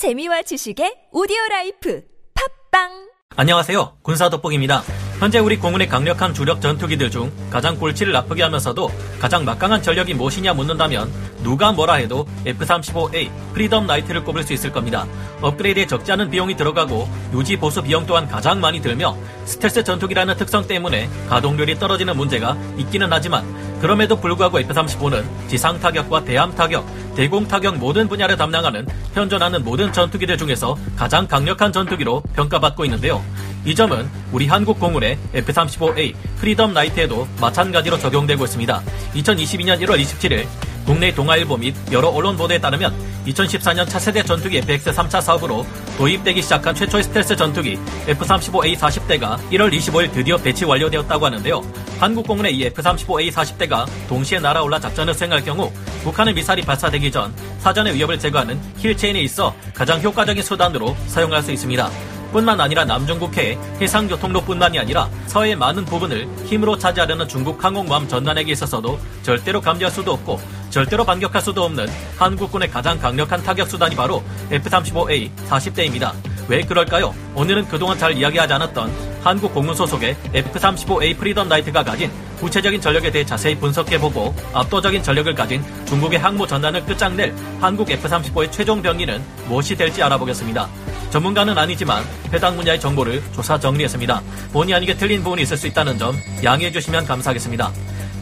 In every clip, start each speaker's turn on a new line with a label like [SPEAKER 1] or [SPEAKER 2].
[SPEAKER 1] 재미와 지식의 오디오 라이프 팟빵
[SPEAKER 2] 안녕하세요. 군사 돋보기입니다. 현재 우리 공군의 강력한 주력 전투기들 중 가장 골치를 아프게 하면서도 가장 막강한 전력이 무엇이냐 묻는다면 누가 뭐라 해도 F-35A 프리덤 나이트를 꼽을 수 있을 겁니다. 업그레이드에 적지 않은 비용이 들어가고 유지 보수 비용 또한 가장 많이 들며 스텔스 전투기라는 특성 때문에 가동률이 떨어지는 문제가 있기는 하지만 그럼에도 불구하고 F-35는 지상 타격과 대함 타격, 대공 타격 모든 분야를 담당하는 현존하는 모든 전투기들 중에서 가장 강력한 전투기로 평가받고 있는데요. 이 점은 우리 한국 공군의 F-35A 프리덤 나이트에도 마찬가지로 적용되고 있습니다. 2022년 1월 27일 국내 동아일보 및 여러 언론 보도에 따르면 2014년 차세대 전투기 FX 3차 사업으로 도입되기 시작한 최초의 스텔스 전투기 F-35A 40대가 1월 25일 드디어 배치 완료되었다고 하는데요. 한국 공군의 이 F-35A 40대가 동시에 날아올라 작전을 수행할 경우 북한의 미사일이 발사되기 전 사전의 위협을 제거하는 킬체인에 있어 가장 효과적인 수단으로 사용할 수 있습니다. 뿐만 아니라 남중국해의 해상교통로뿐만이 아니라 서해의 많은 부분을 힘으로 차지하려는 중국 항공모함 전단에게 있어서도 절대로 감지할 수도 없고 절대로 반격할 수도 없는 한국군의 가장 강력한 타격 수단이 바로 F-35A 40대입니다. 왜 그럴까요? 오늘은 그동안 잘 이야기하지 않았던 한국 공군 소속의 F-35A 프리덤 나이트가 가진 구체적인 전력에 대해 자세히 분석해보고 압도적인 전력을 가진 중국의 항모 전단을 끝장낼 한국 F-35의 최종 병기는 무엇이 될지 알아보겠습니다. 전문가는 아니지만 해당 분야의 정보를 조사 정리했습니다. 본의 아니게 틀린 부분이 있을 수 있다는 점 양해해 주시면 감사하겠습니다.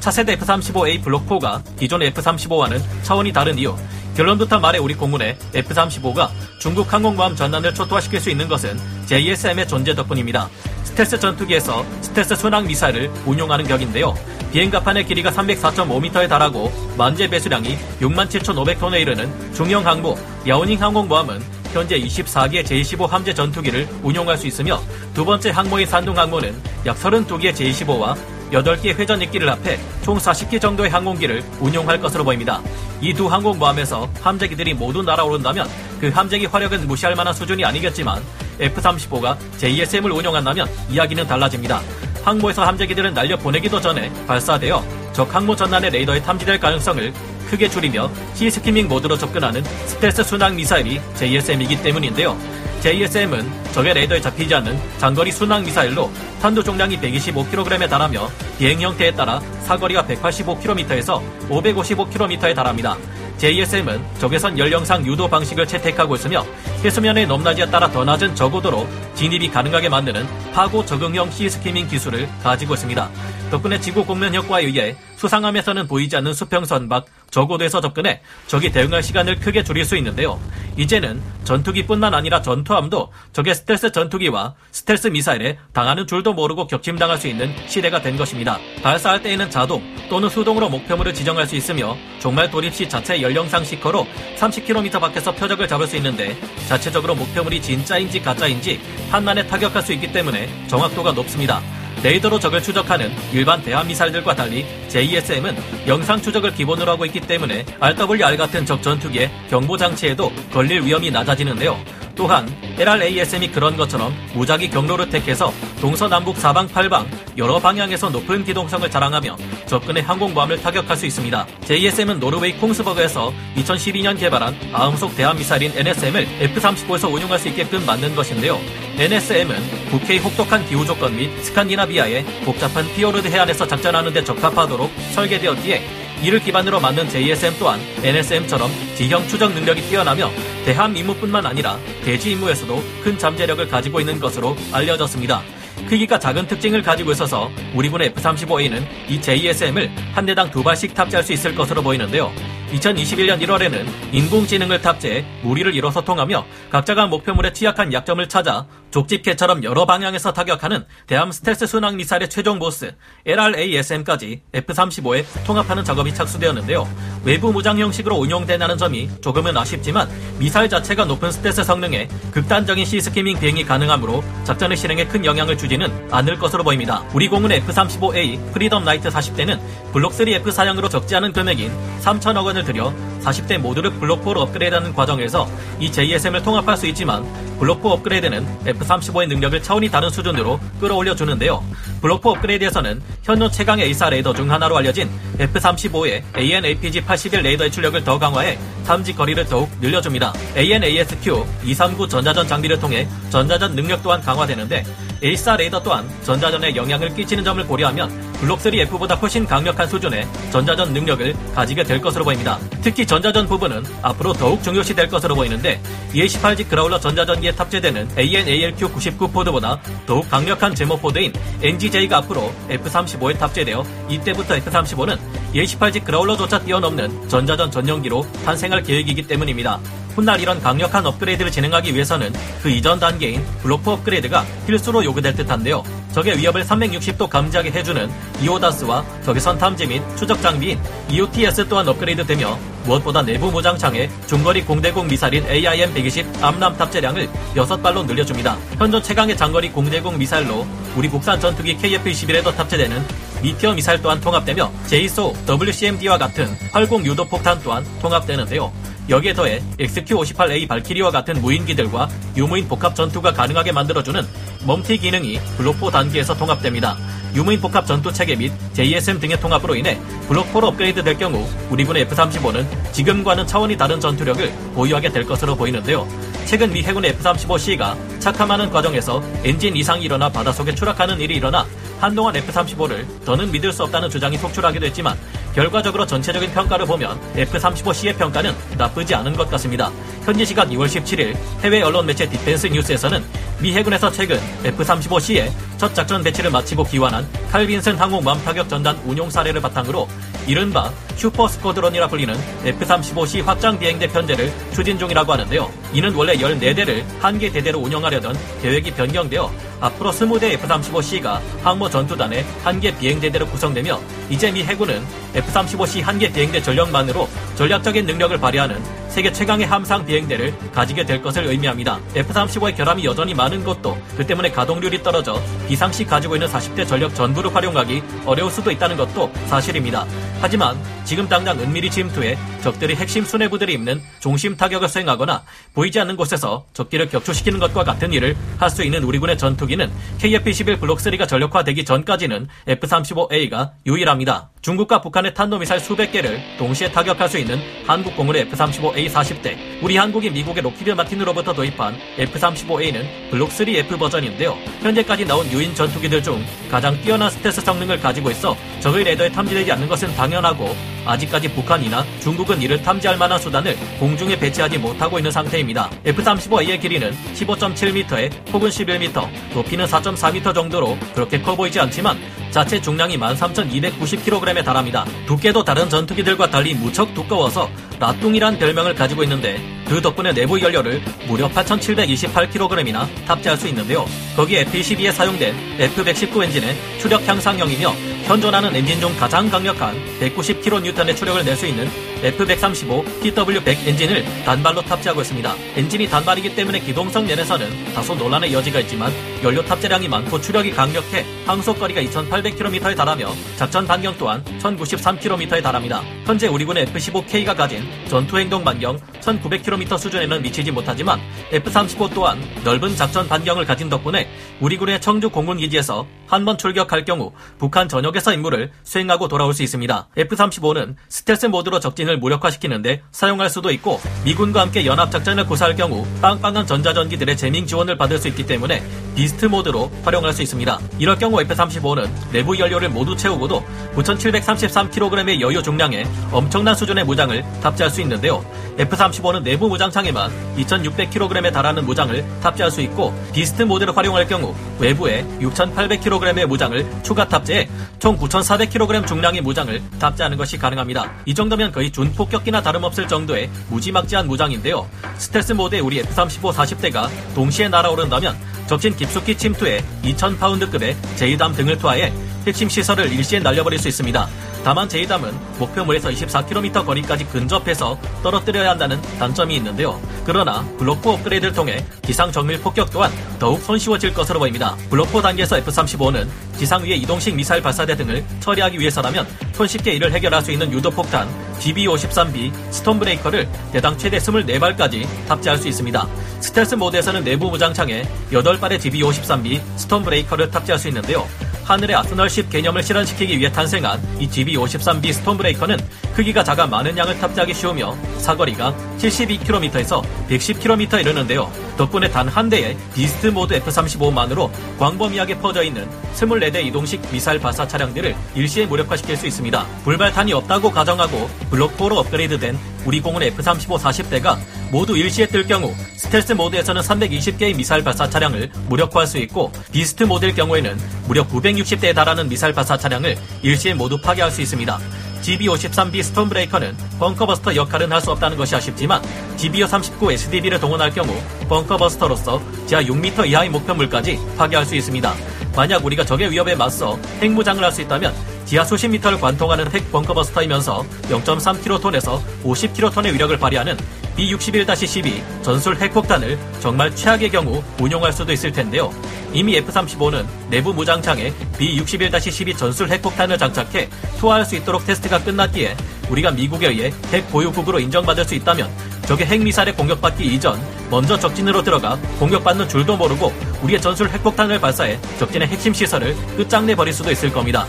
[SPEAKER 2] 차세대 F-35A 블록4가 기존 F-35와는 차원이 다른 이유 결론부터 말해 우리 공군의 F-35가 중국 항공모함 전단을 초토화시킬 수 있는 것은 JSM의 존재 덕분입니다. 스텔스 전투기에서 스텔스 순항 미사일을 운용하는 격인데요. 비행갑판의 길이가 304.5m에 달하고 만재 배수량이 67,500톤에 이르는 중형 항모 야오닝 항공모함은 현재 24기의 제25 함재 전투기를 운용할 수 있으며 두 번째 항모인 산둥 항모는 약 32기의 제25와 8개의 회전 입기를 합해 총 40기 정도의 항공기를 운용할 것으로 보입니다. 이 두 항공모함에서 함재기들이 모두 날아오른다면 그 함재기 화력은 무시할 만한 수준이 아니겠지만 F-35가 JSM을 운용한다면 이야기는 달라집니다. 항모에서 함재기들은 날려보내기도 전에 발사되어 적 항모 전단의 레이더에 탐지될 가능성을 크게 줄이며 시스키밍 모드로 접근하는 스텔스 순항 미사일이 JSM이기 때문인데요. JSM은 적의 레이더에 잡히지 않는 장거리 순항 미사일로 탄도重량이 125kg에 달하며 비행 형태에 따라 사거리가 185km에서 555km에 달합니다. JSM은 적외선 연령상 유도 방식을 채택하고 있으며 해수면의 높낮이에 따라 더 낮은 저고도로 진입이 가능하게 만드는 파고 적응형 시스키밍 기술을 가지고 있습니다. 덕분에 지구 공면 효과에 의해 수상함에서는 보이지 않는 수평선 밖 저고도에서 접근해 적이 대응할 시간을 크게 줄일 수 있는데요. 이제는 전투기뿐만 아니라 전투함도 적의 스텔스 전투기와 스텔스 미사일에 당하는 줄도 모르고 격침당할 수 있는 시대가 된 것입니다. 발사할 때에는 자동 또는 수동으로 목표물을 지정할 수 있으며 종말 돌입 시 자체 연령상 시커로 30km 밖에서 표적을 잡을 수 있는데 자체적으로 목표물이 진짜인지 가짜인지 한난에 타격할 수 있기 때문에 정확도가 높습니다. 레이더로 적을 추적하는 일반 대함 미사일들과 달리 JSM은 영상 추적을 기본으로 하고 있기 때문에 RWR 같은 적 전투기의 경보 장치에도 걸릴 위험이 낮아지는데요. 또한 LRASM이 그런 것처럼 무작위 경로를 택해서 동서남북 사방 팔방 여러 방향에서 높은 기동성을 자랑하며 접근의 항공모함을 타격할 수 있습니다. JSM은 노르웨이 콩스버그에서 2012년 개발한 아음속 대함미사일인 NSM을 F-35에서 운용할 수 있게끔 만든 것인데요. NSM은 국해의 혹독한 기후 조건 및 스칸디나비아의 복잡한 피오르드 해안에서 작전하는 데 적합하도록 설계되었기에 이를 기반으로 만든 JSM 또한 NSM처럼 지형 추적 능력이 뛰어나며 대함 임무뿐만 아니라 대지 임무에서도 큰 잠재력을 가지고 있는 것으로 알려졌습니다. 크기가 작은 특징을 가지고 있어서 우리 군의 F-35A는 이 JSM을 한 대당 두 발씩 탑재할 수 있을 것으로 보이는데요. 2021년 1월에는 인공지능을 탑재해 무리를 이뤄 소통하며 각자가 목표물의 취약한 약점을 찾아 족집게처럼 여러 방향에서 타격하는 대함 스텔스 순항 미사일의 최종 보스 LRASM까지 F-35에 통합하는 작업이 착수되었는데요. 외부 무장 형식으로 운용된다는 점이 조금은 아쉽지만 미사일 자체가 높은 스텔스 성능에 극단적인 sea skimming 비행이 가능하므로 작전의 실행에 큰 영향을 주지는 않을 것으로 보입니다. 우리 공군 F-35A 프리덤 나이트 40대는 블록 3F 사양으로 적지 않은 금액인 3천억 원을 들여 40대 모두를 블록4로 업그레이드하는 과정에서 이 JSM을 통합할 수 있지만 블록4 업그레이드는 F-35의 능력을 차원이 다른 수준으로 끌어올려 주는데요. 블록4 업그레이드에서는 현존 최강의 AESA 레이더 중 하나로 알려진 F-35의 AN/APG-81 레이더의 출력을 더 강화해 탐지 거리를 더욱 늘려줍니다. AN/ASQ 239 전자전 장비를 통해 전자전 능력 또한 강화되는데 A4 레이더 또한 전자전에 영향을 끼치는 점을 고려하면 블록3F보다 훨씬 강력한 수준의 전자전 능력을 가지게 될 것으로 보입니다. 특히 전자전 부분은 앞으로 더욱 중요시 될 것으로 보이는데 EA18G 그라울러 전자전기에 탑재되는 AN/ALQ99 포드보다 더욱 강력한 제모 포드인 NGJ가 앞으로 F-35에 탑재되어 이때부터 F-35는 EA18G 그라울러조차 뛰어넘는 전자전 전용기로 탄생할 계획이기 때문입니다. 훗날 이런 강력한 업그레이드를 진행하기 위해서는 그 이전 단계인 블록4 업그레이드가 필수로 요구될 듯한데요. 적의 위협을 360도 감지하게 해주는 이오다스와 적외선 탐지 및 추적 장비인 EOTS 또한 업그레이드되며 무엇보다 내부 무장창에 중거리 공대공 미사일인 AIM-120 암람 탑재량을 6발로 늘려줍니다. 현존 최강의 장거리 공대공 미사일로 우리 국산 전투기 KF-21에도 탑재되는 미티어 미사일 또한 통합되며 JSOW, WCMD와 같은 활공 유도 폭탄 또한 통합되는데요. 여기에 더해 XQ-58A 발키리와 같은 무인기들과 유무인 복합 전투가 가능하게 만들어주는 MUM-T 기능이 블록4 단계에서 통합됩니다. 유무인 복합 전투 체계 및 JSM 등의 통합으로 인해 블록4로 업그레이드 될 경우 우리 군의 F-35는 지금과는 차원이 다른 전투력을 보유하게 될 것으로 보이는데요. 최근 미 해군의 F-35C가 착함하는 과정에서 엔진 이상이 일어나 바닷속에 추락하는 일이 일어나 한동안 F-35를 더는 믿을 수 없다는 주장이 속출하기도 했지만 결과적으로 전체적인 평가를 보면 F-35C의 평가는 나쁘지 않은 것 같습니다. 현지 시각 2월 17일 해외 언론 매체 디펜스 뉴스에서는 미 해군에서 최근 F-35C의 첫 작전 배치를 마치고 귀환한 칼빈슨 항공모함 타격 전단 운용 사례를 바탕으로 이른바 슈퍼 스쿼드론이라 불리는 F-35C 확장 비행대 편대를 추진 중이라고 하는데요. 이는 원래 14대를 한 개 대대로 운영하려던 계획이 변경되어 앞으로 20대 F-35C가 항모 전투단의 한 개 비행대대로 구성되며 이제 미 해군은 F-35C 한 개 비행대 전력만으로 전략적인 능력을 발휘하는 세계 최강의 함상 비행대를 가지게 될 것을 의미합니다. F-35의 결함이 여전히 많은 것도 그 때문에 가동률이 떨어져 비상시 가지고 있는 40대 전력 전부를 활용하기 어려울 수도 있다는 것도 사실입니다. 하지만 지금 당장 은밀히 침투해 적들의 핵심 수뇌부들이 있는 종심 타격을 수행하거나 보이지 않는 곳에서 적기를 격추시키는 것과 같은 일을 할 수 있는 우리 군의 전투기는 KF-21 블록 3가 전력화되기 전까지는 F-35A가 유일합니다. 중국과 북한의 탄도미사일 수백 개를 동시에 타격할 수 있는 한국공군의 F-35A 40대, 우리 한국이 미국의 록히드 마틴으로부터 도입한 F-35A는 블록 3F 버전인데요. 현재까지 나온 유인 전투기들 중 가장 뛰어난 스텔스 성능을 가지고 있어 적의 레더에 탐지되지 않는 것은 당연하고 아직까지 북한이나 중국은 이를 탐지할 만한 수단을 공중에 배치하지 못하고 있는 상태입니다. F-35A의 길이는 15.7m에 혹은 11m, 높이는 4.4m 정도로 그렇게 커 보이지 않지만 자체 중량이 13,290kg에 달합니다. 두께도 다른 전투기들과 달리 무척 두꺼워서 라뚱이란 별명을 가지고 있는데 그 덕분에 내부 연료를 무려 8,728kg이나 탑재할 수 있는데요. 거기에 F-22에 사용된 F-119 엔진의 추력 향상형이며 현존하는 엔진 중 가장 강력한 190kN의 추력을 낼 수 있는 F-135 PW-100 엔진을 단발로 탑재하고 있습니다. 엔진이 단발이기 때문에 기동성 면에서는 다소 논란의 여지가 있지만 연료 탑재량이 많고 추력이 강력해 항속거리가 2,800km에 달하며 작전 반경 또한 1,093km에 달합니다. 현재 우리군의 F-15K가 가진 전투행동 반경 1,900km 수준에는 미치지 못하지만 F-35 또한 넓은 작전 반경을 가진 덕분에 우리군의 청주 공군기지에서 한 번 출격할 경우 북한 전역에서 임무를 수행하고 돌아올 수 있습니다. F-35는 스텔스 모드로 적진 을 무력화시키는데 사용할 수도 있고 미군과 함께 연합작전을 구사할 경우 빵빵한 전자전기들의 재밍 지원을 받을 수 있기 때문에 비스트 모드로 활용할 수 있습니다. 이럴 경우 F-35는 내부 연료를 모두 채우고도 9,733kg의 여유 중량의 엄청난 수준의 무장을 탑재할 수 있는데요. F-35는 내부 무장창에만 2,600kg에 달하는 무장을 탑재할 수 있고 beast 모드를 활용할 경우 외부에 6,800kg의 무장을 추가 탑재해 총 9,400kg 중량의 무장을 탑재하는 것이 가능합니다. 이 정도면 거의 준폭격기나 다름없을 정도의 무지막지한 무장인데요. 스텔스 모드의 우리 F-35 40대가 동시에 날아오른다면 적진 깊숙이 침투해 2,000파운드급의 JDAM 등을 투하해 핵심 시설을 일시에 날려버릴 수 있습니다. 다만 JDAM은 목표물에서 24km 거리까지 근접해서 떨어뜨려야 한다는 단점이 있는데요. 그러나 블록 four 업그레이드를 통해 지상 정밀 폭격 또한 더욱 손쉬워질 것으로 보입니다. 블록 four 단계에서 F-35는 지상 위의 이동식 미사일 발사대 등을 처리하기 위해서라면 손쉽게 이를 해결할 수 있는 유도폭탄 GBU-53B 스톰브레이커를 대당 최대 24발까지 탑재할 수 있습니다. 스텔스 모드에서는 내부 무장창에 8발의 GBU-53B 스톰브레이커를 탑재할 수 있는데요. 하늘의 arsenal ship 개념을 실현시키기 위해 탄생한 이 GBU-53B 스톰브레이커는 크기가 작아 많은 양을 탑재하기 쉬우며 사거리가 72km에서 110km 이르는데요. 덕분에 단 한 대의 beast 모드 F-35만으로 광범위하게 퍼져 있는 24대 이동식 미사일 발사 차량들을 일시에 무력화시킬 수 있습니다. 불발탄이 없다고 가정하고 블록4로 업그레이드된 우리 공군 F-35 40대가 모두 일시에 뜰 경우 스텔스 모드에서는 320개의 미사일 발사 차량을 무력화할 수 있고 beast 모드일 경우에는 무려 960대에 달하는 미사일 발사 차량을 일시에 모두 파괴할 수 있습니다. GB-53B 스톰브레이커는 벙커버스터 역할은 할 수 없다는 것이 아쉽지만 GB-39 SDB를 동원할 경우 벙커버스터로서 지하 6m 이하의 목표물까지 파괴할 수 있습니다. 만약 우리가 적의 위협에 맞서 핵무장을 할 수 있다면 지하 수십 미터를 관통하는 핵 벙커버스터이면서 0.3kton에서 50kton의 위력을 발휘하는 B61-12 전술 핵폭탄을 정말 최악의 경우 운용할 수도 있을 텐데요. 이미 F-35는 내부 무장창에 B61-12 전술 핵폭탄을 장착해 투하할 수 있도록 테스트가 끝났기에 우리가 미국에 의해 핵 보유국으로 인정받을 수 있다면 적의 핵미사일에 공격받기 이전 먼저 적진으로 들어가 공격받는 줄도 모르고 우리의 전술 핵폭탄을 발사해 적진의 핵심 시설을 끝장내 버릴 수도 있을 겁니다.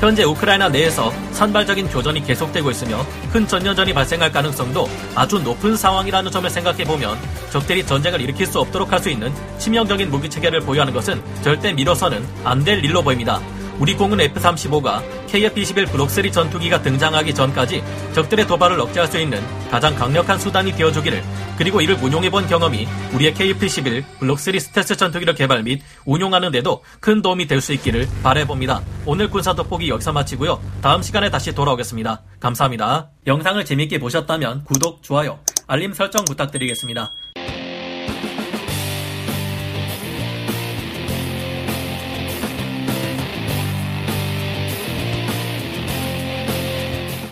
[SPEAKER 2] 현재 우크라이나 내에서 산발적인 교전이 계속되고 있으며 큰 전연전이 발생할 가능성도 아주 높은 상황이라는 점을 생각해보면 적들이 전쟁을 일으킬 수 없도록 할 수 있는 치명적인 무기 체계를 보유하는 것은 절대 미뤄서는 안 될 일로 보입니다. 우리 공군 F-35가 KF-21 블록3 전투기가 등장하기 전까지 적들의 도발을 억제할 수 있는 가장 강력한 수단이 되어주기를 그리고 이를 운용해본 경험이 우리의 KF-21 블록3 스텔스 전투기를 개발 및 운용하는 데도 큰 도움이 될 수 있기를 바래봅니다. 오늘 군사 돋보기 여기서 마치고요. 다음 시간에 다시 돌아오겠습니다. 감사합니다. 영상을 재밌게 보셨다면 구독, 좋아요, 알림 설정 부탁드리겠습니다.